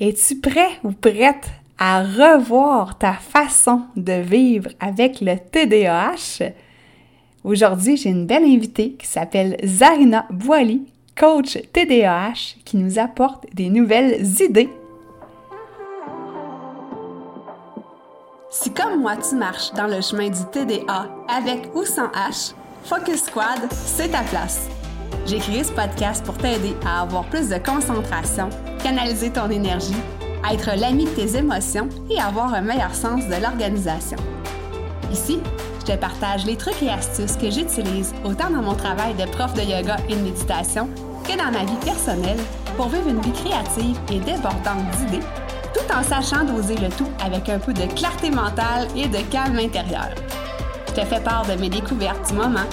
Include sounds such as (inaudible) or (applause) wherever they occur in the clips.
Es-tu prêt ou prête à revoir ta façon de vivre avec le TDAH? Aujourd'hui, j'ai une belle invitée qui s'appelle Zarina Boily, coach TDAH, qui nous apporte des nouvelles idées. Si comme moi tu marches dans le chemin du TDA avec ou sans H, Focus Squad, c'est ta place. J'ai créé ce podcast pour t'aider à avoir plus de concentration, canaliser ton énergie, être l'ami de tes émotions et avoir un meilleur sens de l'organisation. Ici, je te partage les trucs et astuces que j'utilise autant dans mon travail de prof de yoga et de méditation que dans ma vie personnelle pour vivre une vie créative et débordante d'idées, tout en sachant doser le tout avec un peu de clarté mentale et de calme intérieur. Je te fais part de mes découvertes du moment.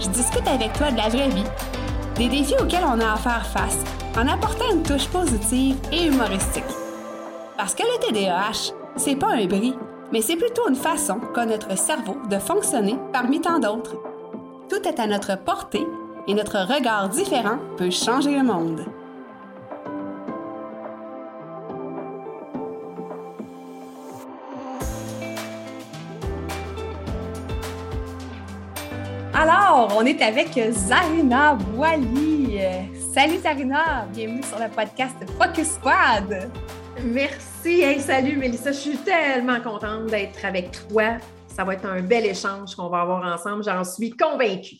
Je discute avec toi de la vraie vie des défis auxquels on a à faire face en apportant une touche positive et humoristique. Parce que le TDAH, c'est pas un bris, mais c'est plutôt une façon qu'a notre cerveau de fonctionner parmi tant d'autres. Tout est à notre portée et notre regard différent peut changer le monde. Alors, on est avec Zarina Boily. Salut Zarina, bienvenue sur le podcast Focus Squad. Merci. Hey, salut Mélissa, je suis tellement contente d'être avec toi. Ça va être un bel échange qu'on va avoir ensemble, j'en suis convaincue.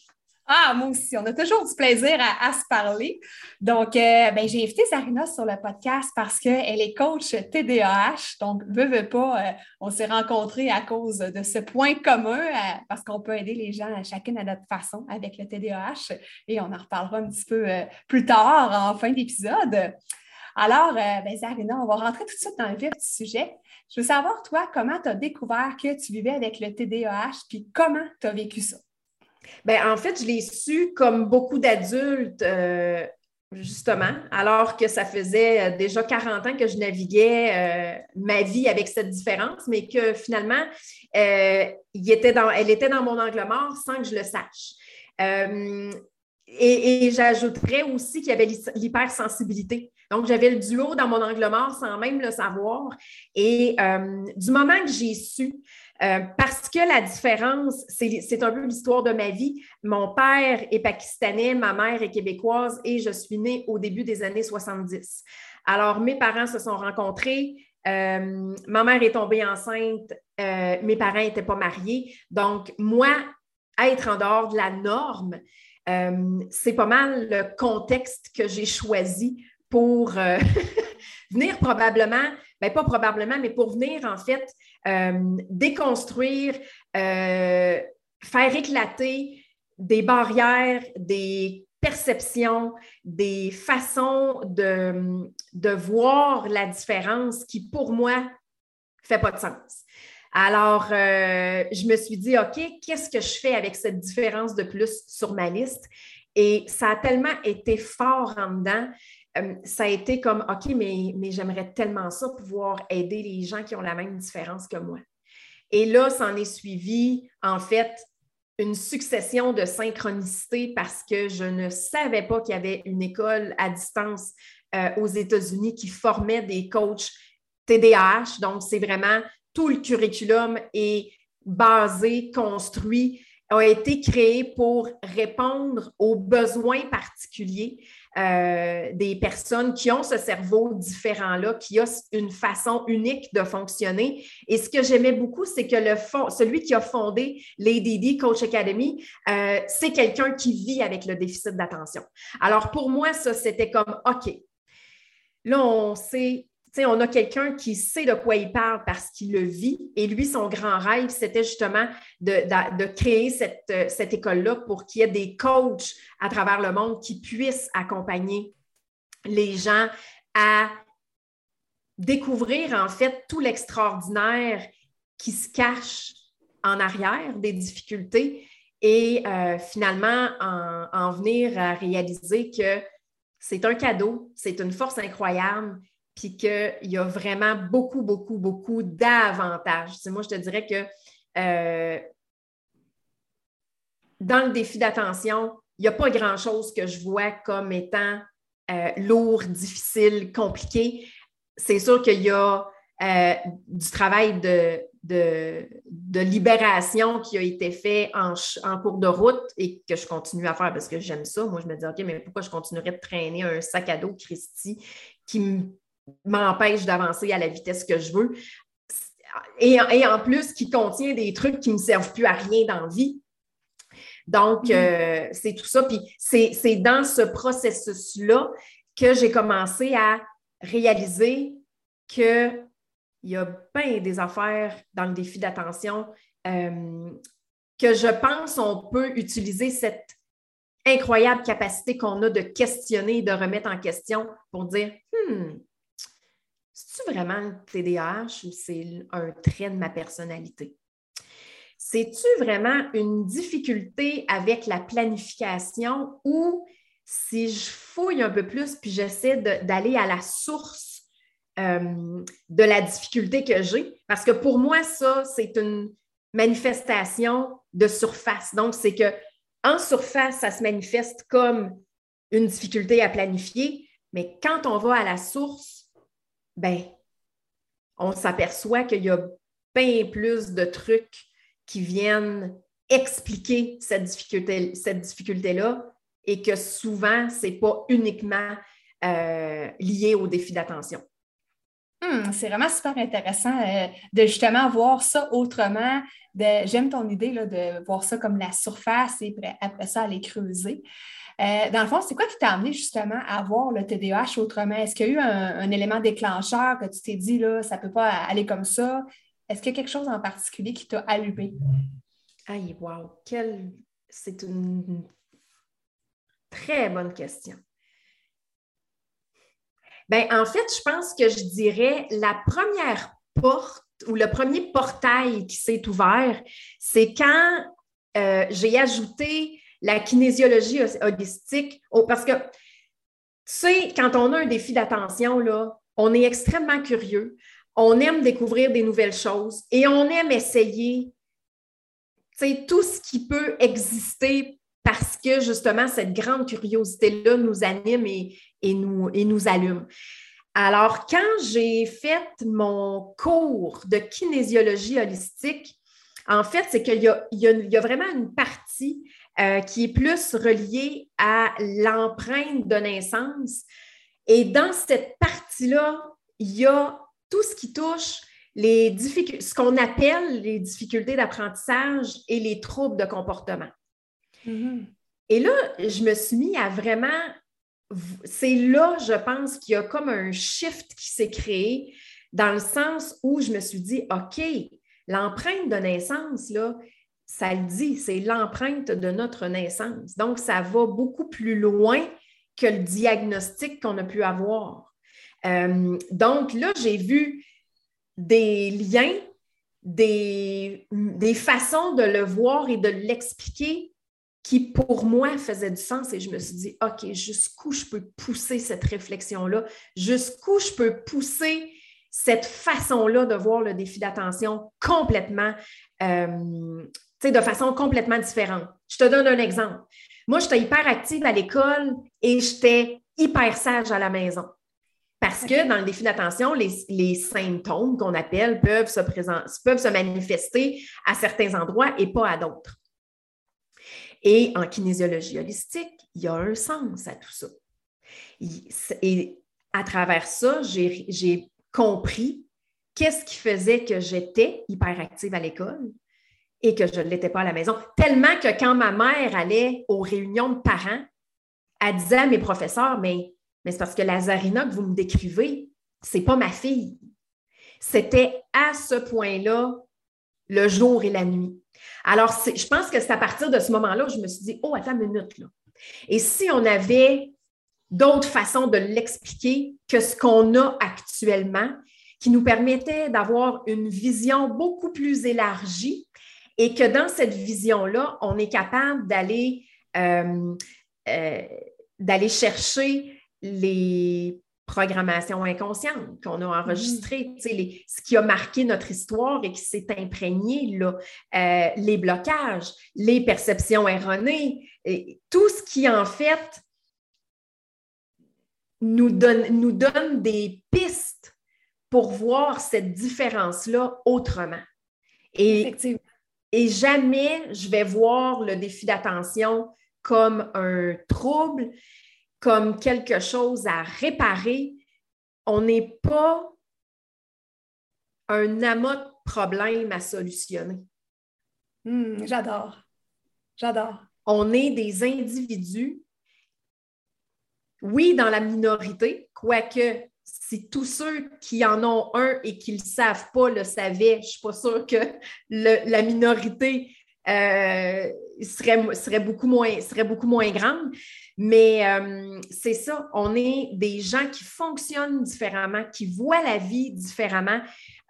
Ah, moi aussi, on a toujours du plaisir à, se parler. Donc, euh, ben, j'ai invité Sarina sur le podcast parce qu'elle est coach TDAH. Donc, veux, veux pas, euh, on s'est rencontrés à cause de ce point commun euh, parce qu'on peut aider les gens chacune à notre façon avec le TDAH et on en reparlera un petit peu plus tard en fin d'épisode. Alors, ben, Zarina, on va rentrer tout de suite dans le vif du sujet. Je veux savoir, toi, comment tu as découvert que tu vivais avec le TDAH puis comment tu as vécu ça? Bien, en fait, je l'ai su comme beaucoup d'adultes, euh, justement, alors que ça faisait euh, déjà 40 ans que je naviguais euh, ma vie avec cette différence, mais que finalement, il était dans, elle était dans mon angle mort sans que je le sache. et, j'ajouterais aussi qu'il y avait l'hypersensibilité. Donc, j'avais le duo dans mon angle mort sans même le savoir. Et du moment que j'ai su euh, parce que la différence, c'est un peu l'histoire de ma vie. Mon père est pakistanais, ma mère est québécoise et je suis née au début des années 70. Alors, mes parents se sont rencontrés. Euh, ma mère est tombée enceinte. Euh, mes parents n'étaient pas mariés. Donc, moi, être en dehors de la norme, c'est pas mal le contexte que j'ai choisi pour (laughs) venir probablement, bien pas probablement, mais pour venir en fait euh, déconstruire, euh, faire éclater des barrières, des perceptions, des façons de, de voir la différence qui, pour moi, ne fait pas de sens. Alors, euh, je me suis dit, OK, qu'est-ce que je fais avec cette différence de plus sur ma liste? Et ça a tellement été fort en dedans euh, ça a été comme, OK, mais, mais j'aimerais tellement ça, pouvoir aider les gens qui ont la même différence que moi. Et là, s'en est suivi, en fait, une succession de synchronicité parce que je ne savais pas qu'il y avait une école à distance euh, aux États-Unis qui formait des coachs TDAH. Donc, c'est vraiment tout le curriculum est basé, construit a été créé pour répondre aux besoins particuliers euh, des personnes qui ont ce cerveau différent-là, qui a une façon unique de fonctionner. Et ce que j'aimais beaucoup, c'est que le fond, celui qui a fondé l'ADD Coach Academy, euh, c'est quelqu'un qui vit avec le déficit d'attention. Alors pour moi, ça, c'était comme, OK, là, on sait on a quelqu'un qui sait de quoi il parle parce qu'il le vit. Et lui, son grand rêve, c'était justement de, créer cette, euh, cette école-là pour qu'il y ait des coachs à travers le monde qui puissent accompagner les gens à découvrir en fait tout l'extraordinaire qui se cache en arrière des difficultés et euh, finalement en, en venir à réaliser que c'est un cadeau, c'est une force incroyable puis qu'il y a vraiment beaucoup, beaucoup, beaucoup d'avantages. moi, je te dirais que euh, dans le défi d'attention, il n'y a pas grand-chose que je vois comme étant euh, lourd, difficile, compliqué. c'est sûr qu'il y a euh, du travail de, de, libération qui a été fait en, en, cours de route et que je continue à faire parce que j'aime ça. Moi, je me dis, OK, mais pourquoi je continuerais de traîner un sac à dos Christy qui m'empêche d'avancer à la vitesse que je veux? Et, et, en plus, qui contient des trucs qui ne me servent plus à rien dans la vie. Donc, mm-hmm. euh, c'est tout ça. Puis c'est dans ce processus-là que j'ai commencé à réaliser qu'il y a plein des affaires dans le défi d'attention euh, que je pense on peut utiliser cette incroyable capacité qu'on a de questionner, de remettre en question pour dire hmm, c'est-tu vraiment le TDAH ou c'est un trait de ma personnalité? C'est-tu vraiment une difficulté avec la planification ou si je fouille un peu plus puis j'essaie d'aller à la source euh, de la difficulté que j'ai? Parce que pour moi, ça, c'est une manifestation de surface. Donc, c'est que en surface, ça se manifeste comme une difficulté à planifier, mais quand on va à la source, ben, on s'aperçoit qu'il y a bien plus de trucs qui viennent expliquer cette difficulté, cette difficulté-là et que souvent, ce n'est pas uniquement euh, lié au défi d'attention. Hmm, c'est vraiment super intéressant euh, de justement voir ça autrement. J'aime ton idée de voir ça comme la surface et après ça, aller creuser. Euh, dans le fond, c'est quoi qui t'a amené justement à voir le TDAH autrement? Est-ce qu'il y a eu un, élément déclencheur que tu t'es dit, là, ça ne peut pas aller comme ça? Est-ce qu'il y a quelque chose en particulier qui t'a allumé? Aïe, wow! Quelle... C'est une très bonne question. Ben, en fait, je pense que je dirais la première porte ou le premier portail qui s'est ouvert, c'est quand euh, j'ai ajouté la kinésiologie holistique, parce que, tu sais, quand on a un défi d'attention, on est extrêmement curieux on aime découvrir des nouvelles choses et on aime essayer tout ce qui peut exister parce que justement, cette grande curiosité-là nous anime et, nous, et nous allume. Alors, quand j'ai fait mon cours de kinésiologie holistique, en fait, c'est qu'il y, a, vraiment une partie euh, qui est plus reliée à l'empreinte de naissance. Et dans cette partie-là, il y a tout ce qui touche les ce qu'on appelle les difficultés d'apprentissage et les troubles de comportement. Mm-hmm. Et là, je me suis mis à vraiment. C'est là, je pense, qu'il y a comme un shift qui s'est créé dans le sens où je me suis dit, OK, l'empreinte de naissance, là, ça le dit, c'est l'empreinte de notre naissance. Donc, ça va beaucoup plus loin que le diagnostic qu'on a pu avoir. Euh, donc là, j'ai vu des liens, des, façons de le voir et de l'expliquer qui, pour moi, faisaient du sens. Et je me suis dit, OK, jusqu'où je peux pousser cette réflexion-là? Jusqu'où je peux pousser cette façon-là de voir le défi d'attention complètement, euh, de façon complètement différente. Je te donne un exemple. Moi, j'étais hyper active à l'école et j'étais hyper sage à la maison. Parce que dans le défi d'attention, les, symptômes qu'on appelle peuvent se, peuvent se manifester à certains endroits et pas à d'autres. Et en kinésiologie holistique, il y a un sens à tout ça. Et à travers ça, j'ai compris qu'est-ce qui faisait que j'étais hyperactive à l'école et que je ne l'étais pas à la maison. Tellement que quand ma mère allait aux réunions de parents, elle disait à mes professeurs, mais mais c'est parce que la Zarina que vous me décrivez, c'est pas ma fille. C'était à ce point-là le jour et la nuit. Alors, je pense que c'est à partir de ce moment-là où je me suis dit, oh, attends une minute, là. Et si on avait d'autres façons de l'expliquer que ce qu'on a actuellement, qui nous permettait d'avoir une vision beaucoup plus élargie et que dans cette vision-là, on est capable d'aller euh, euh, d'aller chercher les programmations inconscientes qu'on a enregistrées, mm. ce qui a marqué notre histoire et qui s'est imprégné, là, euh, les blocages, les perceptions erronées, et tout ce qui en fait nous donne, nous donne des pistes pour voir cette différence-là autrement. Et, et jamais je vais voir le défi d'attention comme un trouble, comme quelque chose à réparer. On n'est pas un amas de problèmes à solutionner. Hmm, j'adore. J'adore. On est des individus, oui, dans la minorité, quoique si tous ceux qui en ont un et qui ne le savent pas le savaient, je ne suis pas sûre que la minorité euh, serait, beaucoup moins, serait grande. Mais euh, c'est ça, on est des gens qui fonctionnent différemment, qui voient la vie différemment.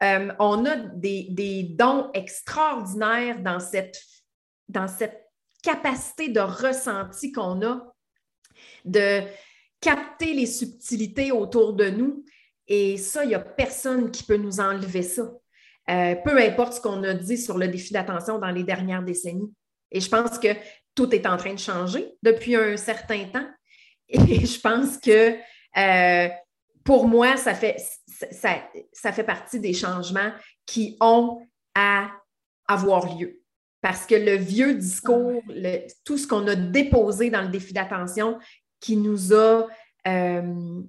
Euh, on a des, des, dons extraordinaires dans cette, dans cette capacité de ressenti qu'on a, de capter les subtilités autour de nous. Et ça, il n'y a personne qui peut nous enlever ça. Euh, peu importe ce qu'on a dit sur le défi d'attention dans les dernières décennies. Et je pense que tout est en train de changer depuis un certain temps. Et (laughs) je pense que euh, pour moi, ça fait, ça, fait partie des changements qui ont à avoir lieu. Parce que le vieux discours, tout ce qu'on a déposé dans le défi d'attention qui nous a, euh,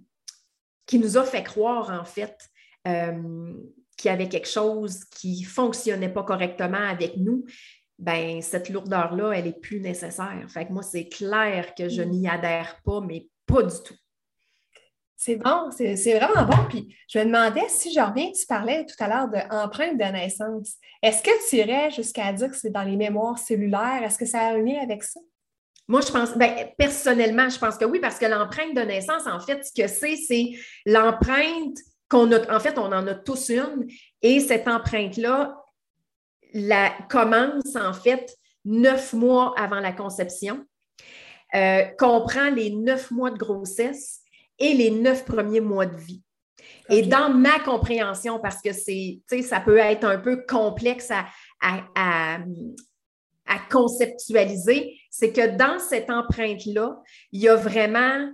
qui nous a fait croire, en fait, qu'il y avait quelque chose qui ne fonctionnait pas correctement avec nous, ben cette lourdeur-là, elle n'est plus nécessaire. Fait que moi, c'est clair que je mm. n'y adhère pas, mais pas du tout. C'est bon, c'est vraiment bon. Puis je me demandais si je reviens, tu parlais tout à l'heure d'empreinte de naissance. Est-ce que tu irais jusqu'à dire que c'est dans les mémoires cellulaires? Est-ce que ça a un lien avec ça? Moi, je pense, ben, personnellement, je pense que oui, parce que l'empreinte de naissance, en fait, ce que c'est, c'est l'empreinte en fait, on en a tous une, et cette empreinte-là la, commence en fait neuf mois avant la conception, euh, comprend les neuf mois de grossesse et les neuf premiers mois de vie. Et dans ma compréhension, parce que c'est, ça peut être un peu complexe à, à, à conceptualiser, c'est que dans cette empreinte-là, il y a vraiment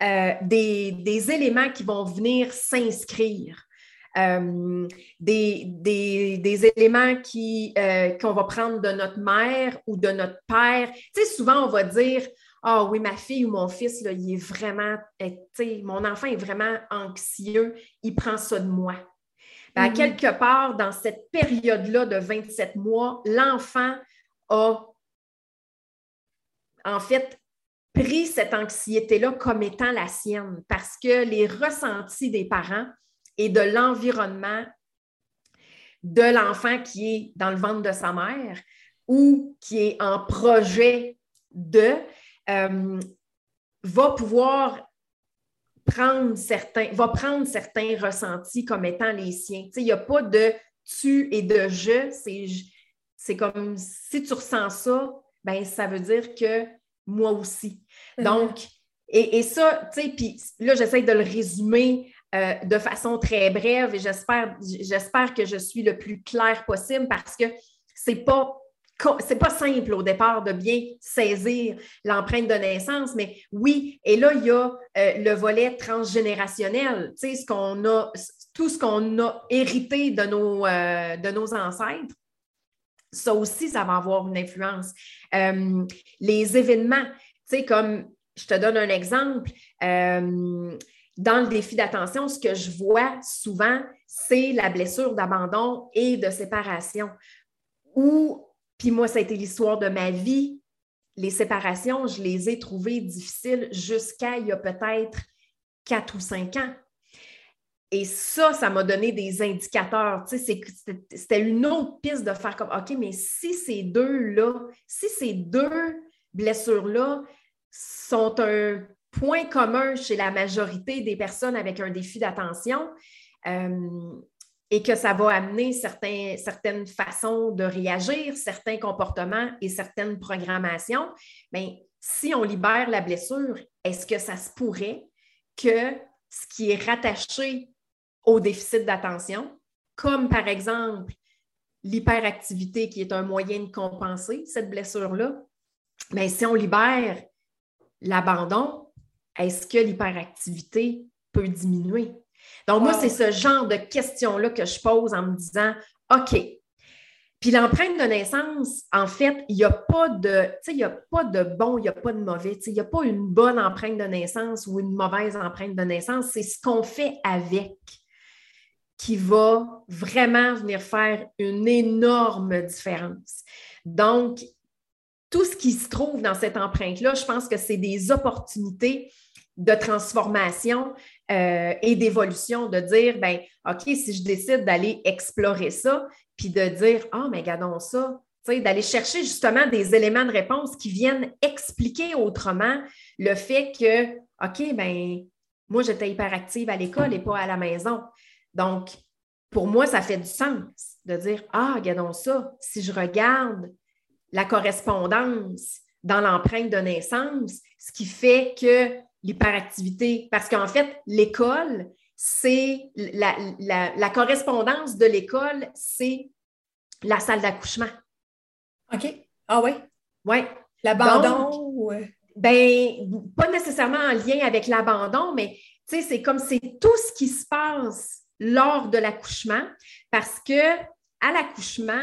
euh, des, éléments qui vont venir s'inscrire. Euh, des, éléments qui, euh, qu'on va prendre de notre mère ou de notre père. Tu sais, souvent, on va dire Ah oui, ma fille ou mon fils, là, il est vraiment, tu sais, mon enfant est vraiment anxieux, il prend ça de moi. Ben, mm-hmm. Quelque part, dans cette période-là de 27 mois, l'enfant a en fait pris cette anxiété-là comme étant la sienne parce que les ressentis des parents et de l'environnement de l'enfant qui est dans le ventre de sa mère ou qui est en projet de euh, va pouvoir prendre certains, va prendre certains ressentis comme étant les siens. il n'y a pas de tu et de je, c'est comme si tu ressens ça, ben ça veut dire que moi aussi. Donc, et, ça, tu sais, puis là, j'essaie de le résumer euh, de façon très brève et j'espère, j'espère que je suis le plus clair possible parce que c'est pas c'est pas simple au départ de bien saisir l'empreinte de naissance, mais oui, et là, il y a euh, le volet transgénérationnel, tu sais, ce qu'on a, tout ce qu'on a hérité de nos, euh, de nos ancêtres. Ça aussi, ça va avoir une influence. les événements, comme je te donne un exemple, euh, dans le défi d'attention, ce que je vois souvent, c'est la blessure d'abandon et de séparation. Ou, puis moi, ça a été l'histoire de ma vie. Les séparations, je les ai trouvées difficiles jusqu'à il y a peut-être quatre ou cinq ans. Et ça, ça m'a donné des indicateurs. C'était une autre piste de faire comme, OK, mais si ces deux-là, si ces deux blessures-là sont un point commun chez la majorité des personnes avec un défi d'attention euh, et que ça va amener certaines façons de réagir, certains comportements et certaines programmations. Mais si on libère la blessure, est-ce que ça se pourrait que ce qui est rattaché au déficit d'attention, comme par exemple l'hyperactivité qui est un moyen de compenser cette blessure-là, mais si on libère l'abandon, est-ce que l'hyperactivité peut diminuer? Donc, moi, c'est ce genre de questions-là que je pose en me disant, OK, puis l'empreinte de naissance, en fait, il n'y a pas de, il a pas de bon, il n'y a pas de mauvais. Il n'y a pas une bonne empreinte de naissance ou une mauvaise empreinte de naissance. C'est ce qu'on fait avec qui va vraiment venir faire une énorme différence. Donc, tout ce qui se trouve dans cette empreinte-là, je pense que c'est des opportunités de transformation euh, et d'évolution, de dire, ben, OK, si je décide d'aller explorer ça, puis de dire, ah, oh, mais regardons ça, d'aller chercher justement des éléments de réponse qui viennent expliquer autrement le fait que, OK, ben, moi, j'étais hyperactive à l'école et pas à la maison. Donc, pour moi, ça fait du sens de dire, ah, regardons ça, si je regarde la correspondance dans l'empreinte de naissance, ce qui fait que l'hyperactivité, parce qu'en fait, l'école, c'est la, correspondance de l'école, c'est la salle d'accouchement. OK. Ah oui? Oui. L'abandon? Ben, pas nécessairement en lien avec l'abandon, mais c'est comme c'est tout ce qui se passe lors de l'accouchement, parce que à l'accouchement,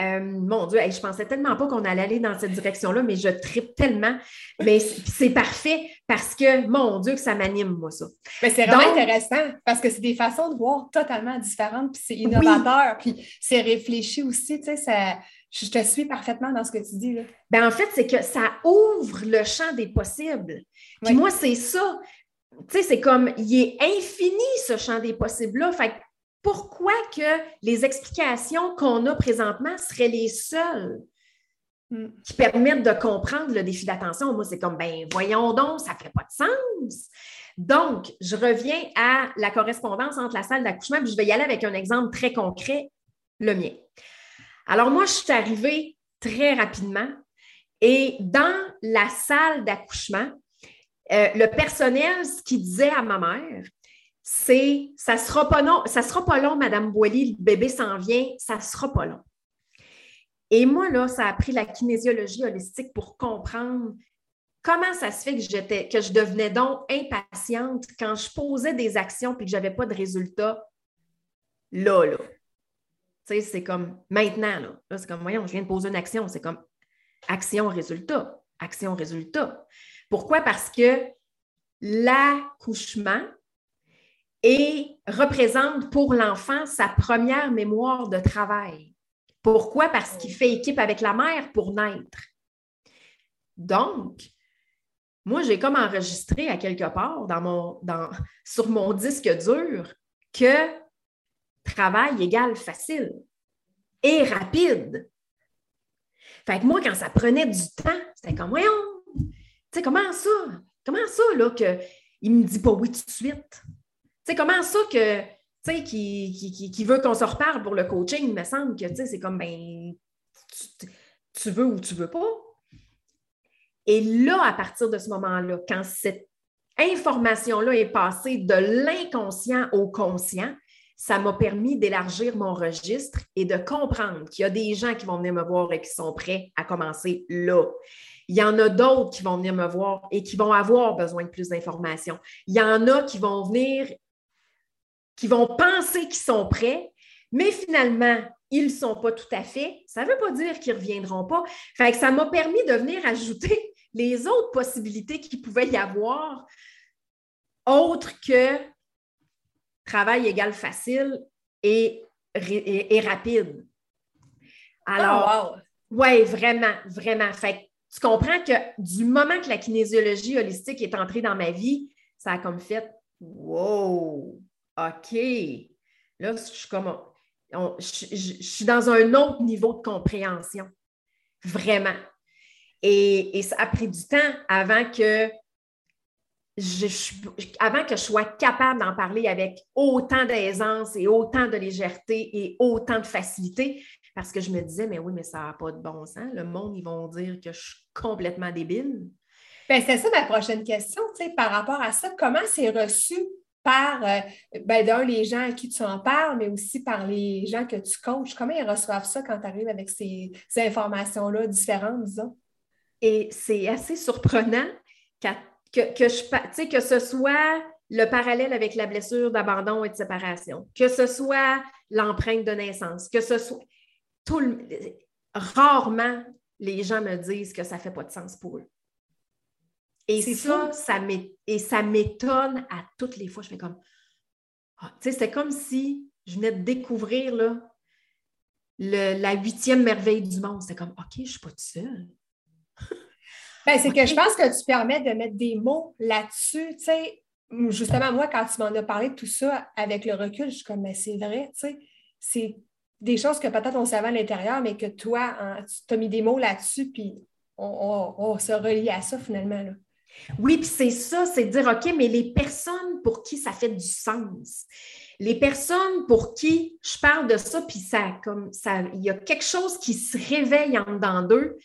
euh, mon Dieu, je pensais tellement pas qu'on allait aller dans cette direction-là, mais je tripe tellement. Mais c'est parfait parce que, mon Dieu, que ça m'anime, moi, ça. Mais c'est vraiment intéressant parce que c'est des façons de voir totalement différentes, puis c'est innovateur, puis c'est réfléchi aussi, tu sais, ça... Je te suis parfaitement dans ce que tu dis. Là. Ben, en fait, c'est que ça ouvre le champ des possibles. Puis moi, c'est ça. Tu sais, c'est comme, il est infini, ce champ des possibles-là. Fait pourquoi que les explications qu'on a présentement seraient les seules hmm. qui permettent de comprendre le défi d'attention? Moi, c'est comme, ben voyons donc, ça ne fait pas de sens. Donc, je reviens à la correspondance entre la salle d'accouchement, puis je vais y aller avec un exemple très concret, le mien. Alors, moi, je suis arrivée très rapidement et dans la salle d'accouchement, euh, le personnel, ce qu'il disait à ma mère, c'est ça sera pas long, ça sera pas long, Madame Boily, le bébé s'en vient, ça sera pas long. Et moi, là, ça a pris la kinésiologie holistique pour comprendre comment ça se fait que j'étais, que je devenais donc impatiente quand je posais des actions et que je n'avais pas de résultat là, là. Tu sais, c'est comme maintenant, là. là c'est comme, voyons, je viens de poser une action. C'est comme action-résultat, action-résultat. Pourquoi? Parce que l'accouchement, représente pour l'enfant sa première mémoire de travail. Pourquoi? Parce qu'il fait équipe avec la mère pour naître. Donc, moi, j'ai comme enregistré à quelque part sur mon disque dur que travail égale facile et rapide. Fait que moi, quand ça prenait du temps, c'était comme, voyons, tu sais, comment ça? Comment ça, là, qu'il ne me dit pas oui tout de suite? sais, comment ça que, tu sais, qui, veut qu'on se reparle pour le coaching, il me semble que, tu sais, c'est comme, ben, tu, veux ou tu veux pas. Et là, à partir de ce moment-là, quand cette information-là est passée de l'inconscient au conscient, ça m'a permis d'élargir mon registre et de comprendre qu'il y a des gens qui vont venir me voir et qui sont prêts à commencer là. Il y en a d'autres qui vont venir me voir et qui vont avoir besoin de plus d'informations. Il y en a qui vont venir qui vont penser qu'ils sont prêts, mais finalement, ils ne sont pas tout à fait. Ça ne veut pas dire qu'ils ne reviendront pas. Fait que ça m'a permis de venir ajouter (laughs) les autres possibilités qu'il pouvait y avoir, autres que travail égal facile et, et, rapide. Alors, oh, oui, vraiment, vraiment. Fait tu comprends que du moment que la kinésiologie holistique est entrée dans ma vie, ça a comme fait Wow! OK, là, je suis comme. je, suis dans un autre niveau de compréhension. Vraiment. Et, ça a pris du temps avant que je, avant que je sois capable d'en parler avec autant d'aisance et autant de légèreté et autant de facilité, parce que je me disais, mais oui, mais ça n'a pas de bon sens. Le monde, ils vont dire que je suis complètement débile. Bien, c'est ça ma prochaine question, tu sais, par rapport à ça. Comment c'est reçu par, euh, ben, d'un, les gens à qui tu en parles, mais aussi par les gens que tu coaches? Comment ils reçoivent ça quand tu arrives avec ces, informations-là différentes, disons? Et c'est assez surprenant que, que, je, que ce soit le parallèle avec la blessure d'abandon et de séparation, que ce soit l'empreinte de naissance, que ce soit tout rarement les gens me disent que ça ne fait pas de sens pour eux. Et ça, ça et ça m'étonne à toutes les fois. Je fais comme, ah, tu sais, c'est comme si je venais de découvrir là, la huitième merveille du monde. C'était comme, OK, je ne suis pas toute seule. Ben, c'est que je pense que tu permets de mettre des mots là-dessus. Tu sais, justement, moi, quand tu m'en as parlé de tout ça avec le recul, je suis comme, mais c'est vrai, tu sais, c'est des choses que peut-être on savait à l'intérieur, mais que toi, tu as mis des mots là-dessus, puis on, se relie à ça finalement. Là. Oui, puis c'est ça, c'est de dire, OK, mais les personnes pour qui ça fait du sens, les personnes pour qui je parle de ça, puis ça, comme ça, il y a quelque chose qui se réveille en dedans d'eux,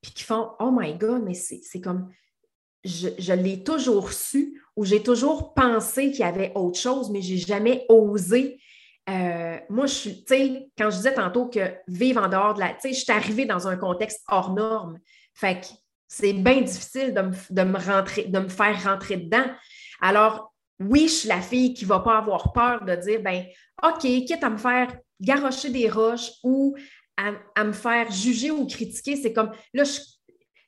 puis qui font, oh my God, mais c'est comme, je, je l'ai toujours su, ou j'ai toujours pensé qu'il y avait autre chose, mais je n'ai jamais osé. Euh, moi, je suis, tu sais, quand je disais tantôt que vivre en dehors de la, tu sais, je suis arrivée dans un contexte hors norme. Fait que c'est bien difficile de me, rentrer, de me faire rentrer dedans. Alors, oui, je suis la fille qui ne va pas avoir peur de dire, ben, OK, quitte à me faire garrocher des roches ou à, me faire juger ou critiquer, c'est comme, là,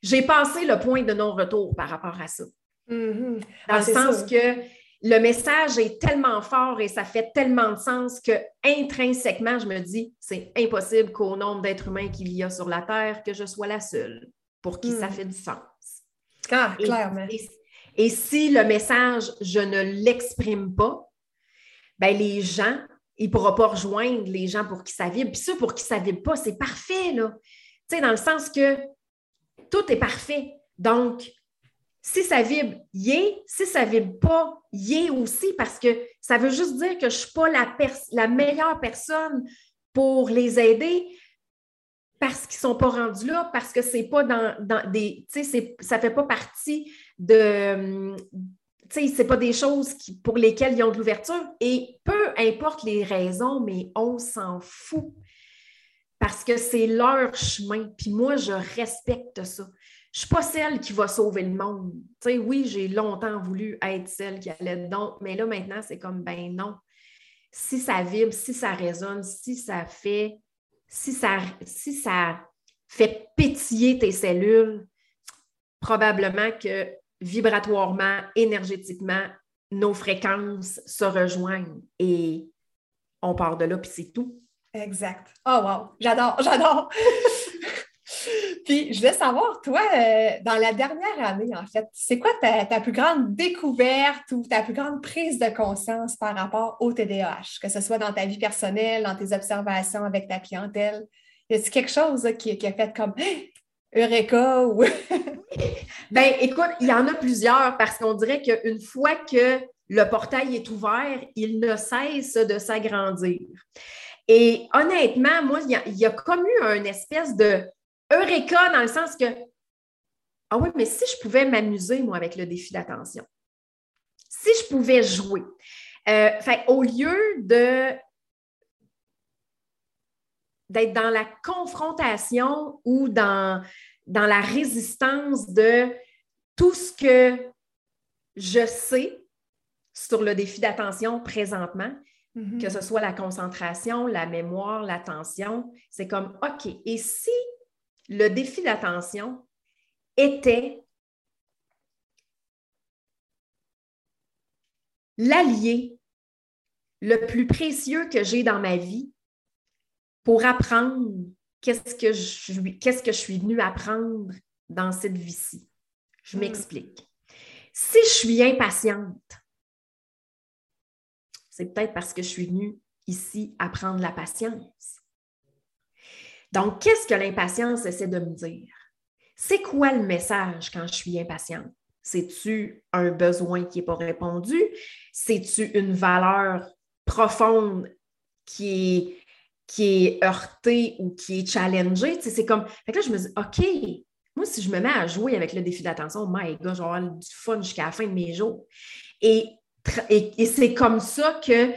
j'ai passé le point de non-retour par rapport à ça. Mm-hmm. Dans ah, le sens que le message est tellement fort et ça fait tellement de sens que intrinsèquement, je me dis, c'est impossible qu'au nombre d'êtres humains qu'il y a sur la Terre, que je sois la seule pour qui ça hmm. fait du sens. Ah, clairement. Et, si le message, je ne l'exprime pas, ben les gens, ils ne pourront pas rejoindre les gens pour qui ça vibre. Puis ceux pour qui ça vibre pas, c'est parfait, là. Tu sais, dans le sens que tout est parfait. Donc, si ça vibre, y Si ça vibre pas, y aussi, parce que ça veut juste dire que je ne suis pas la, meilleure personne pour les aider parce qu'ils ne sont pas rendus là, parce que c'est pas dans, des. Tu sais, ça ne fait pas partie de. C'est pas des choses qui, pour lesquelles ils ont de l'ouverture. Et peu importe les raisons, mais on s'en fout. Parce que c'est leur chemin. Puis moi, je respecte ça. Je ne suis pas celle qui va sauver le monde. Tu sais, oui, j'ai longtemps voulu être celle qui allait dedans, mais là, maintenant, c'est comme, ben non. Si ça vibre, si ça résonne, si ça fait si ça, si ça fait pétiller tes cellules, probablement que vibratoirement, énergétiquement, nos fréquences se rejoignent et on part de là, puis c'est tout. Exact. Oh wow, j'adore, (laughs) j'adore. Puis, je voulais savoir, toi, euh, dans la dernière année, en fait, c'est quoi ta, ta, plus grande découverte ou ta plus grande prise de conscience par rapport au TDAH, que ce soit dans ta vie personnelle, dans tes observations avec ta clientèle? Y a-t-il quelque chose qui, qui, a fait comme Eureka ou. ben, écoute, il y en a plusieurs parce qu'on dirait qu'une fois que le portail est ouvert, il ne cesse de s'agrandir. Et honnêtement, moi, il y, a, comme eu une espèce de Eureka dans le sens que, ah oui, mais si je pouvais m'amuser, moi, avec le défi d'attention, si je pouvais jouer, euh, au lieu de d'être dans la confrontation ou dans, dans la résistance de tout ce que je sais sur le défi d'attention présentement, mm-hmm. que ce soit la concentration, la mémoire, l'attention, c'est comme, OK, et si le défi d'attention était l'allié le plus précieux que j'ai dans ma vie pour apprendre qu'est-ce que je, qu'est-ce que je suis venue apprendre dans cette vie-ci. Je hmm. m'explique. Si je suis impatiente, c'est peut-être parce que je suis venue ici apprendre la patience. Donc, qu'est-ce que l'impatience essaie de me dire? C'est quoi le message quand je suis impatiente? C'est-tu un besoin qui n'est pas répondu? C'est-tu une valeur profonde qui est, qui est heurtée ou qui est challengée? c'est comme. Fait que là, je me dis, OK, moi, si je me mets à jouer avec le défi d'attention, my God, je vais avoir du fun jusqu'à la fin de mes jours. Et c'est comme ça que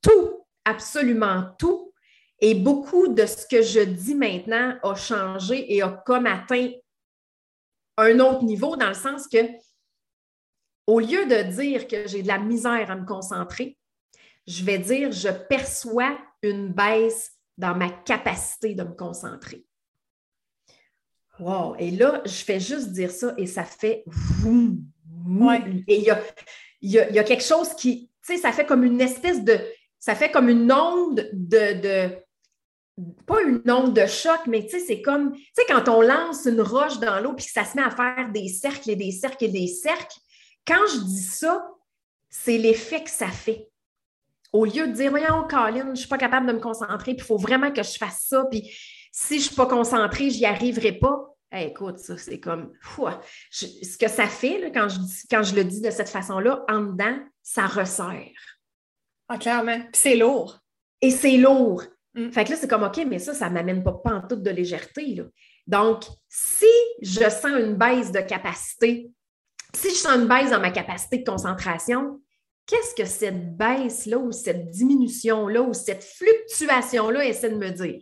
tout, absolument tout, et beaucoup de ce que je dis maintenant a changé et a comme atteint un autre niveau dans le sens que au lieu de dire que j'ai de la misère à me concentrer, je vais dire je perçois une baisse dans ma capacité de me concentrer. Wow! Et là, je fais juste dire ça et ça fait Et il y a, y, a, y a, quelque chose qui, tu sais, ça fait comme une espèce de, ça fait comme une onde de, de pas une onde de choc, mais tu sais, c'est comme, tu sais, quand on lance une roche dans l'eau puis que ça se met à faire des cercles et des cercles et des cercles, quand je dis ça, c'est l'effet que ça fait. Au lieu de dire, voyons, Colin, je ne suis pas capable de me concentrer, puis il faut vraiment que je fasse ça, puis si je ne suis pas concentrée, je n'y arriverai pas. écoute, ça, c'est comme, ce que ça fait quand, je quand je le dis de cette façon-là, en dedans, ça resserre. Ah, clairement. Puis c'est lourd. Et c'est lourd. Mm. Fait que là, c'est comme, OK, mais ça, ça ne m'amène pas, pas en toute de légèreté. Là. Donc, si je sens une baisse de capacité, si je sens une baisse dans ma capacité de concentration, qu'est-ce que cette baisse-là ou cette diminution-là ou cette fluctuation-là essaie de me dire?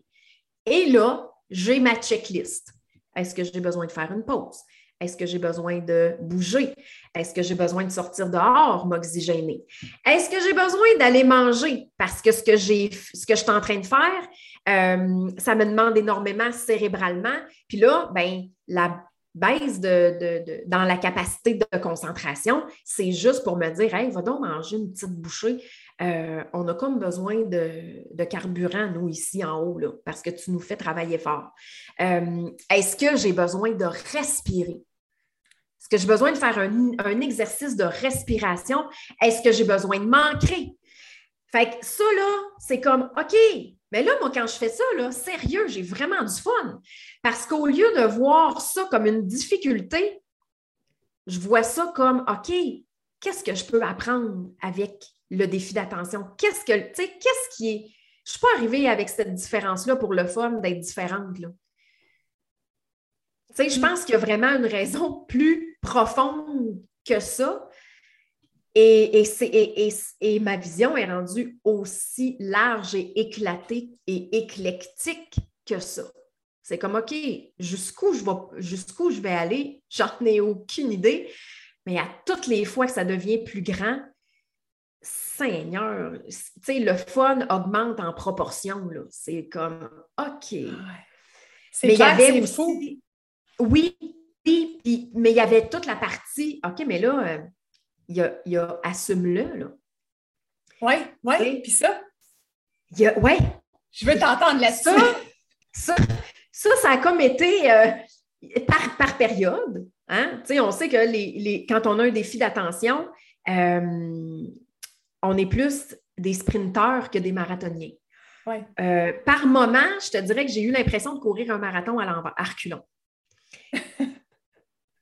Et là, j'ai ma checklist. Est-ce que j'ai besoin de faire une pause? Est-ce que j'ai besoin de bouger? Est-ce que j'ai besoin de sortir dehors, m'oxygéner? Est-ce que j'ai besoin d'aller manger? Parce que ce que, j'ai, ce que je suis en train de faire, euh, ça me demande énormément cérébralement. Puis là, ben, la baisse de, dans la capacité de concentration, c'est juste pour me dire, hey, va donc manger une petite bouchée. Euh, on a comme besoin de, carburant, nous, ici en haut, là, parce que tu nous fais travailler fort. Euh, est-ce que j'ai besoin de respirer? Est-ce que j'ai besoin de faire un, un exercice de respiration? Est-ce que j'ai besoin de m'ancrer? Fait que ça, là, c'est comme, OK, mais là, moi, quand je fais ça, là, sérieux, j'ai vraiment du fun. Parce qu'au lieu de voir ça comme une difficulté, je vois ça comme OK, qu'est-ce que je peux apprendre avec le défi d'attention? Qu'est-ce que, tu sais, qu'est-ce qui est. Je ne suis pas arrivée avec cette différence-là pour le fun d'être différente. Là. Tu sais, je mm. pense qu'il y a vraiment une raison (laughs) plus profonde que ça. Et, et, ma vision est rendue aussi large et éclatée et éclectique que ça. C'est comme, OK, jusqu'où je, vais, jusqu'où je vais aller, j'en ai aucune idée, mais à toutes les fois que ça devient plus grand, Seigneur, tu sais, le fun augmente en proportion. Là. C'est comme, OK. C'est mais clair, il fou. Oui, oui, mais il y avait toute la partie, OK, mais là, euh, il y a, il y a assume-le. Là. Oui, oui. Puis ça? Oui. Je veux t'entendre là-dessus. Ça, ça, ça, a comme été euh, par, par, période. Hein? on sait que les, les, quand on a un défi d'attention, euh, on est plus des sprinteurs que des marathoniens. Ouais. Euh, par moment, je te dirais que j'ai eu l'impression de courir un marathon à, à reculons. (laughs)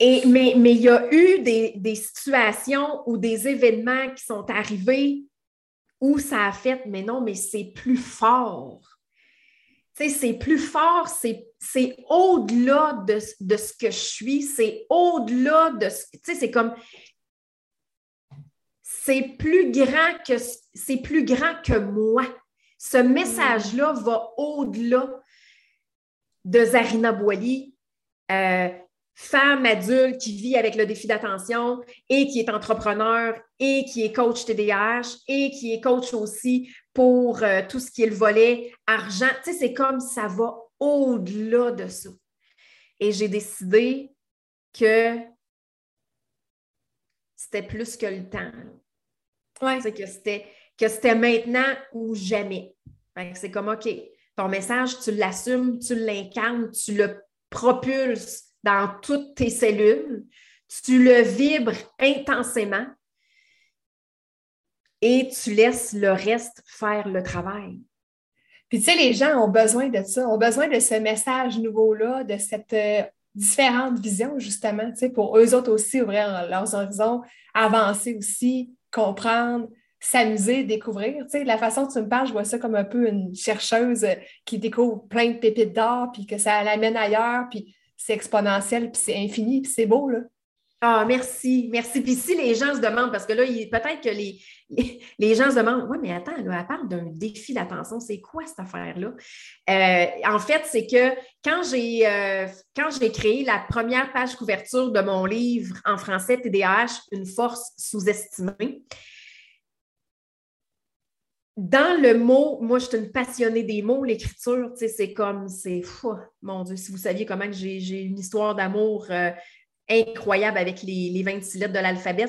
Et, mais, mais il y a eu des, des, situations ou des événements qui sont arrivés où ça a fait, mais non, mais c'est plus fort. Tu sais, c'est plus fort, c'est au-delà de, de, ce que je suis, c'est au-delà de ce. Tu sais, c'est comme. C'est plus grand que c'est plus grand que moi. Ce message-là va au-delà de Zarina Boily, euh, femme adulte qui vit avec le défi d'attention et qui est entrepreneur et qui est coach TDAH et qui est coach aussi pour euh, tout ce qui est le volet argent. Tu sais, c'est comme ça va au-delà de ça. Et j'ai décidé que c'était plus que le temps. Ouais. que c'était que c'était maintenant ou jamais. C'est comme OK, ton message, tu l'assumes, tu l'incarnes, tu le propulses dans toutes tes cellules, tu le vibres intensément et tu laisses le reste faire le travail. Puis tu sais, les gens ont besoin de ça, ont besoin de ce message nouveau-là, de cette euh, différente vision, justement, tu sais, pour eux autres aussi ouvrir leurs horizons, avancer aussi, comprendre, s'amuser, découvrir. Tu sais, la façon dont tu me parles, je vois ça comme un peu une chercheuse qui découvre plein de pépites d'or, puis que ça l'amène ailleurs, puis c'est exponentiel, puis c'est infini, puis c'est beau, là. Ah, merci, merci. Puis si les gens se demandent, parce que là, peut-être que (laughs) les, gens se demandent, oui, mais attends, elle parle d'un défi d'attention, c'est quoi cette affaire-là? Euh, en fait, c'est que quand j'ai, euh, quand j'ai créé la première page couverture de mon livre en français, TDAH, une force sous-estimée, dans le mot, moi, je suis une passionnée des mots, l'écriture, tu sais, c'est comme, c'est, fou, mon Dieu, si vous saviez comment j'ai, une histoire d'amour euh, incroyable avec les, 26 lettres de l'alphabet.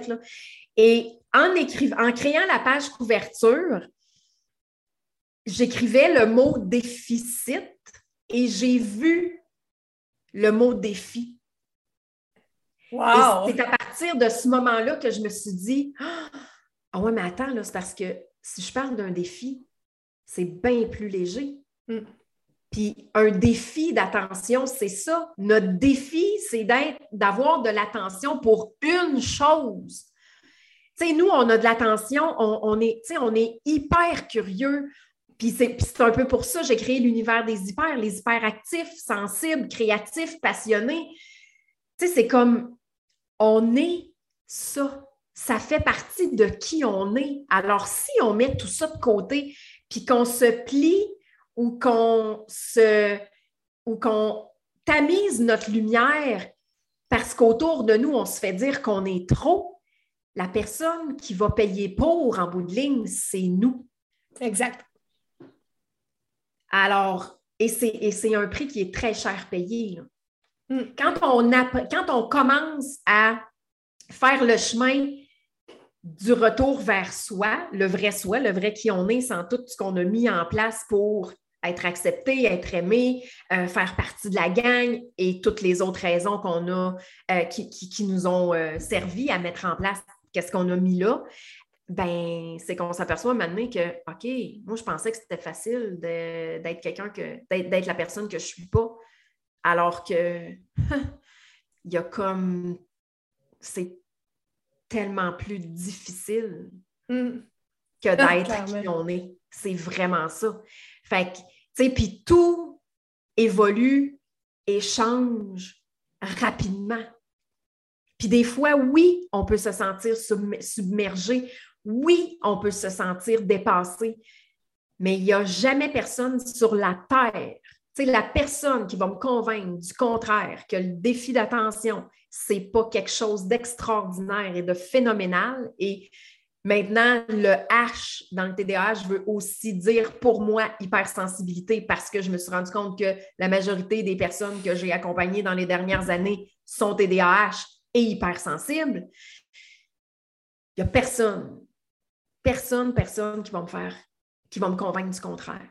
Et en, écrivant, en créant la page couverture, j'écrivais le mot déficit et j'ai vu le mot défi. Wow! C'est à partir de ce moment-là que je me suis dit Ah ouais, mais attends, là, c'est parce que si je parle d'un défi, c'est bien plus léger. Mm. Puis un défi d'attention, c'est ça. Notre défi, c'est d'avoir de l'attention pour une chose. Tu sais, nous, on a de l'attention, on, est, on est hyper curieux. Puis c'est un peu pour ça que j'ai créé l'univers des hyper, les hyperactifs, sensibles, créatifs, passionnés. Tu sais, c'est comme on est ça. Ça fait partie de qui on est. Alors, si on met tout ça de côté, puis qu'on se plie ou qu'on se ou qu'on tamise notre lumière parce qu'autour de nous, on se fait dire qu'on est trop, la personne qui va payer pour en bout de ligne, c'est nous. Exact. Alors, et c'est un prix qui est très cher payé. Hmm. Quand, on quand on commence à faire le chemin du retour vers soi, le vrai soi, le vrai qui on est, sans tout ce qu'on a mis en place pour être accepté, être aimé, euh, faire partie de la gang et toutes les autres raisons qu'on a euh, qui, nous ont euh, servi à mettre en place qu'est-ce qu'on a mis là, ben c'est qu'on s'aperçoit maintenant que, OK, moi je pensais que c'était facile d'être quelqu'un que, d'être la personne que je suis pas. Alors que (laughs) il y a comme c'est tellement plus difficile mm. que (laughs) d'être qui on est. C'est vraiment ça. Fait que, tu sais, puis tout évolue et change rapidement. Puis des fois, oui, on peut se sentir submergé. Oui, on peut se sentir dépassé. Mais il n'y a jamais personne sur la Terre, tu sais, la personne qui va me convaincre du contraire, que le défi d'attention, c'est pas quelque chose d'extraordinaire et de phénoménal. Et Maintenant, le H dans le TDAH veut aussi dire pour moi hypersensibilité parce que je me suis rendu compte que la majorité des personnes que j'ai accompagnées dans les dernières années sont TDAH et hypersensibles. Il n'y a personne, personne, personne qui va me faire, qui va me convaincre du contraire.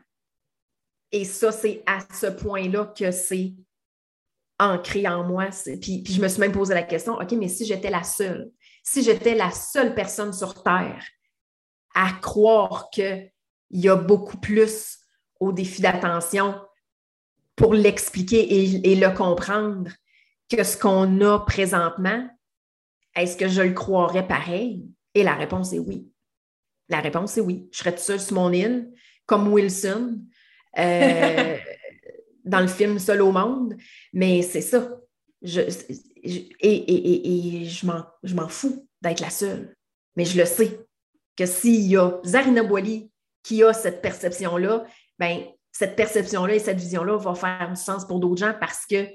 Et ça, c'est à ce point-là que c'est ancré en moi. Puis, je me suis même posé la question, OK, mais si j'étais la seule si j'étais la seule personne sur Terre à croire qu'il y a beaucoup plus au défi d'attention pour l'expliquer et, le comprendre que ce qu'on a présentement, est-ce que je le croirais pareil? Et la réponse est oui. La réponse est oui. Je serais toute seule sur mon île, comme Wilson, euh, (laughs) dans le film Seul au monde, mais c'est ça. Je, et, je m'en fous d'être la seule. Mais je le sais que s'il y a Zarina Boily qui a cette perception-là, ben cette perception-là et cette vision-là vont faire du sens pour d'autres gens parce que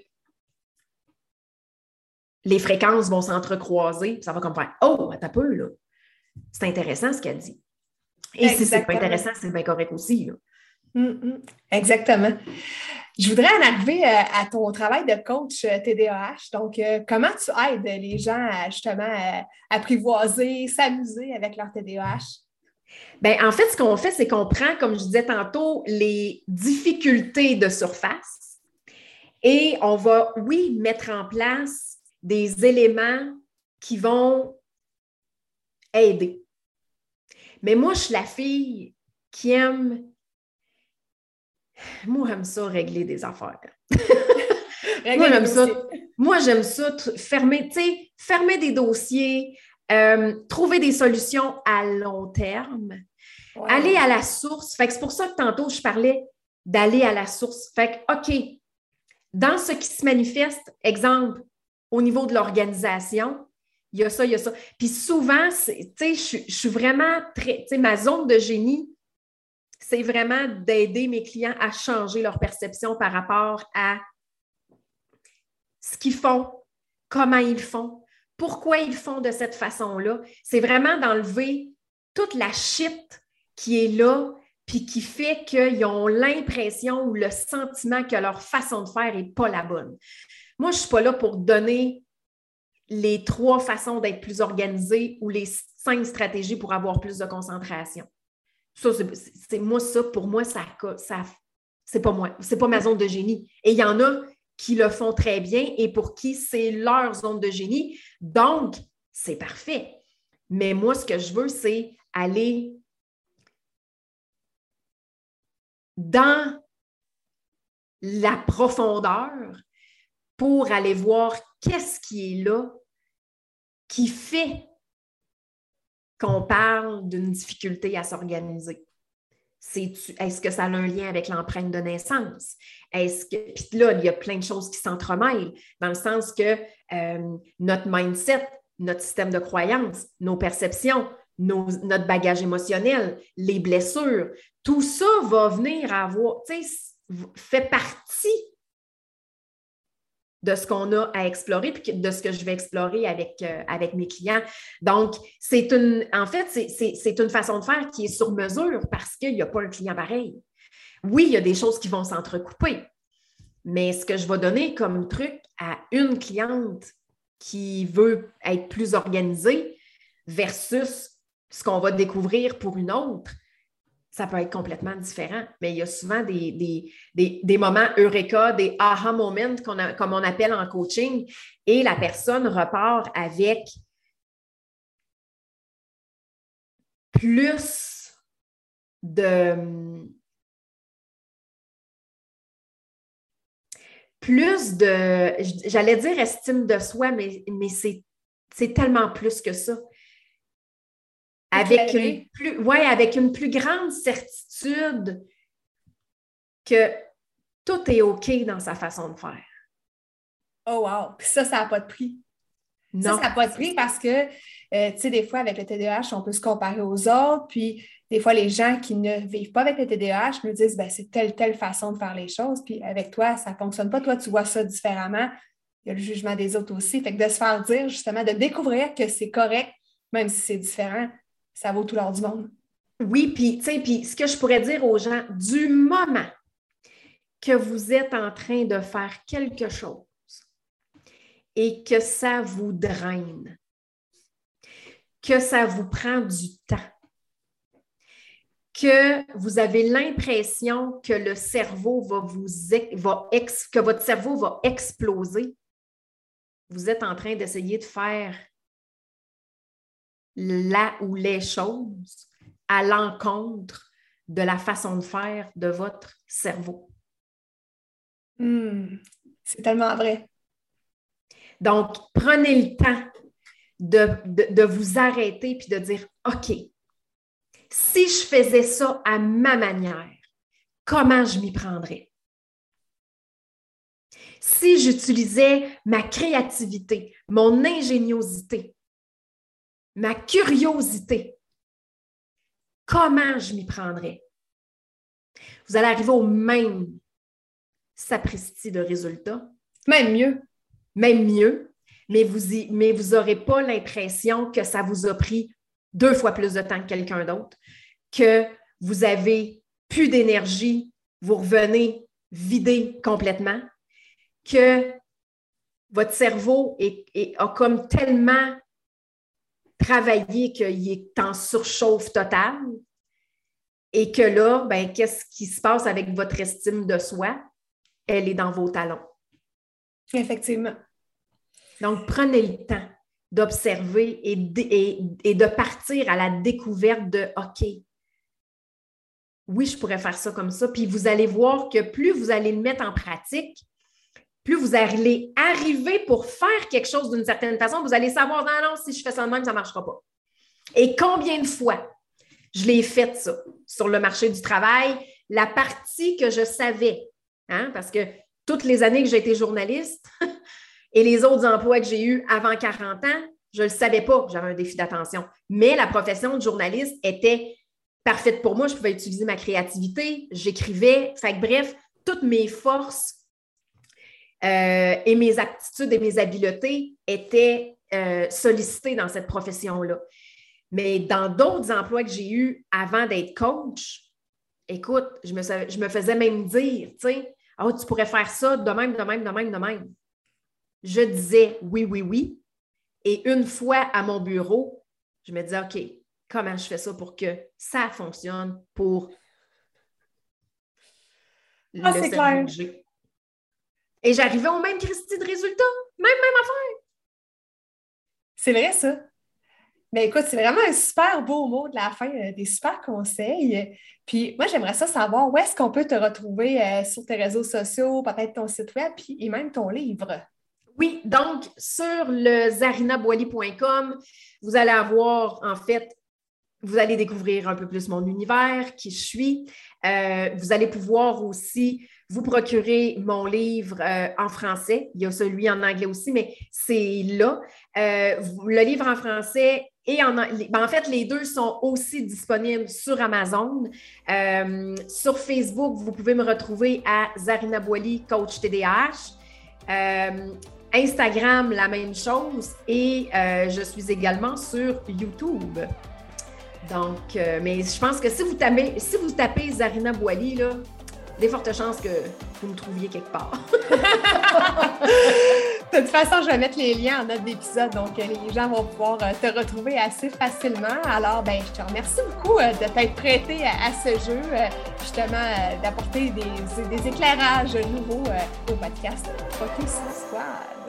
les fréquences vont s'entrecroiser. Ça va comme faire Oh, t'as peu, là. C'est intéressant ce qu'elle dit. Et si c'est pas intéressant, c'est bien correct aussi. Là. Mm, mm. exactement. Je voudrais en arriver euh, à ton travail de coach TDAH. Euh, Donc, euh, comment tu aides les gens à justement apprivoiser, s'amuser avec leur TDAH? Bien, en fait, ce qu'on fait, c'est qu'on prend, comme je disais tantôt, les difficultés de surface et on va, oui, mettre en place des éléments qui vont aider. Mais moi, je suis la fille qui aime moi, j'aime ça régler des affaires. (laughs) moi, j'aime ça. Moi, j'aime ça, fermer, fermer des dossiers, euh, trouver des solutions à long terme, aller à la source. Fait c'est pour ça que tantôt, je parlais d'aller à la source. Fait que, OK, dans ce qui se manifeste, exemple, au niveau de l'organisation, Il y a ça, il y a ça. Puis souvent, tu sais, je suis vraiment très, tu sais, ma zone de génie, c'est vraiment d'aider mes clients à changer leur perception par rapport à ce qu'ils font, comment ils font, pourquoi ils font de cette façon-là. C'est vraiment d'enlever toute la shit qui est là, puis qui fait qu'ils ont l'impression ou le sentiment que leur façon de faire n'est pas la bonne. Moi, je ne suis pas là pour donner les trois façons d'être plus organisé ou les cinq stratégies pour avoir plus de concentration. Ça, c'est moi, ça, pour moi, ça, ça c'est pas moi, c'est pas ma zone de génie. Et il y en a qui le font très bien et pour qui c'est leur zone de génie. Donc, c'est parfait. Mais moi, ce que je veux, c'est aller dans la profondeur pour aller voir qu'est-ce qui est là qui fait qu'on parle d'une difficulté à s'organiser. Est-ce que ça a un lien avec l'empreinte de naissance? Est-ce que. Puis là, il y a plein de choses qui s'entremêlent, dans le sens que euh, notre mindset, notre système de croyance, nos perceptions, notre bagage émotionnel, les blessures, tout ça va venir avoir, tu sais, fait partie de ce qu'on a à explorer, puis de ce que je vais explorer avec, euh, avec mes clients. Donc, c'est une, en fait, c'est une façon de faire qui est sur mesure parce qu'il n'y a pas un client pareil. Oui, il y a des choses qui vont s'entrecouper, mais ce que je vais donner comme truc à une cliente qui veut être plus organisée versus ce qu'on va découvrir pour une autre, ça peut être complètement différent. Mais il y a souvent des, des, moments eureka, des aha moments, comme on appelle en coaching, et la personne repart avec plus de plus de, j'allais dire estime de soi, mais, mais c'est tellement plus que ça avec une, plus, ouais, avec une plus grande certitude que tout est OK dans sa façon de faire. Oh wow! Puis ça, ça n'a pas de prix. Non. Ça, ça n'a pas de prix parce que, euh, tu sais, des fois, avec le TDAH, on peut se comparer aux autres. Puis, des fois, les gens qui ne vivent pas avec le TDAH me disent, ben, c'est telle, telle façon de faire les choses. Puis, avec toi, ça ne fonctionne pas. Toi, tu vois ça différemment. Il y a le jugement des autres aussi. Fait que de se faire dire, justement, de découvrir que c'est correct, même si c'est différent, ça vaut tout l'or du monde. Oui, puis, tu sais, puis ce que je pourrais dire aux gens, du moment que vous êtes en train de faire quelque chose et que ça vous draine, que ça vous prend du temps, que vous avez l'impression que le cerveau va vous va que votre cerveau va exploser, vous êtes en train d'essayer de faire la ou les choses à l'encontre de la façon de faire de votre cerveau. Hmm, c'est tellement vrai. Donc, prenez le temps de, vous arrêter puis de dire, OK, si je faisais ça à ma manière, comment je m'y prendrais? Si j'utilisais ma créativité, mon ingéniosité, ma curiosité. Comment je m'y prendrais? Vous allez arriver au même sapristi de résultat. Même mieux. Même mieux, mais vous mais vous n'aurez pas l'impression que ça vous a pris deux fois plus de temps que quelqu'un d'autre, que vous avez plus d'énergie, vous revenez vidé complètement, que votre cerveau a comme tellement travailler qu'il est en surchauffe totale et que là, ben, qu'est-ce qui se passe avec votre estime de soi? Elle est dans vos talons. Effectivement. Donc, prenez le temps d'observer et, et, de partir à la découverte de OK, oui, je pourrais faire ça comme ça. Puis vous allez voir que plus vous allez le mettre en pratique, plus vous allez arriver pour faire quelque chose d'une certaine façon, vous allez savoir, non, non, si je fais ça de même, ça ne marchera pas. Et combien de fois je l'ai fait ça sur le marché du travail, la partie que je savais, hein, parce que toutes les années que j'ai été journaliste (laughs) et les autres emplois que j'ai eus avant 40 ans, Je ne le savais pas que j'avais un défi d'attention. Mais la profession de journaliste était parfaite pour moi. Je pouvais utiliser ma créativité, j'écrivais. Fait bref, toutes mes forces euh, et mes aptitudes et mes habiletés étaient euh, sollicitées dans cette profession-là. Mais dans d'autres emplois que j'ai eus avant d'être coach, écoute, je me, je me faisais même dire, tu sais, oh, tu pourrais faire ça de même, de même, de même, de même. Je disais oui, oui, oui. Et une fois à mon bureau, je me disais, OK, comment je fais ça pour que ça fonctionne pour ah, le clair. Et j'arrivais au même Christie de résultat. Même, même affaire. C'est vrai, ça. Mais écoute, c'est vraiment un super beau mot de la fin, euh, des super conseils. Puis moi, j'aimerais ça savoir où est-ce qu'on peut te retrouver euh, sur tes réseaux sociaux, peut-être ton site web, puis, et même ton livre. Oui, donc sur le zarinaboili.com, vous allez avoir en fait vous allez découvrir un peu plus mon univers, qui je suis. Euh, vous allez pouvoir aussi vous procurer mon livre euh, en français. Il y a celui en anglais aussi, mais c'est là. Euh, le livre en français et en, ben, en fait, les deux sont aussi disponibles sur Amazon. sur Facebook, vous pouvez me retrouver à Zarina Boily, coach TDAH. Instagram, la même chose. Et je suis également sur YouTube. Donc, euh, mais je pense que si vous tapez, si Zarina Boily, là, des fortes chances que vous me trouviez quelque part. (laughs) de toute façon, je vais mettre les liens en note d'épisode, donc euh, les gens vont pouvoir euh, te retrouver assez facilement. Alors, ben, je te remercie beaucoup de t'être prêté à, ce jeu, justement, d'apporter des, éclairages nouveaux au podcast Focus Squad.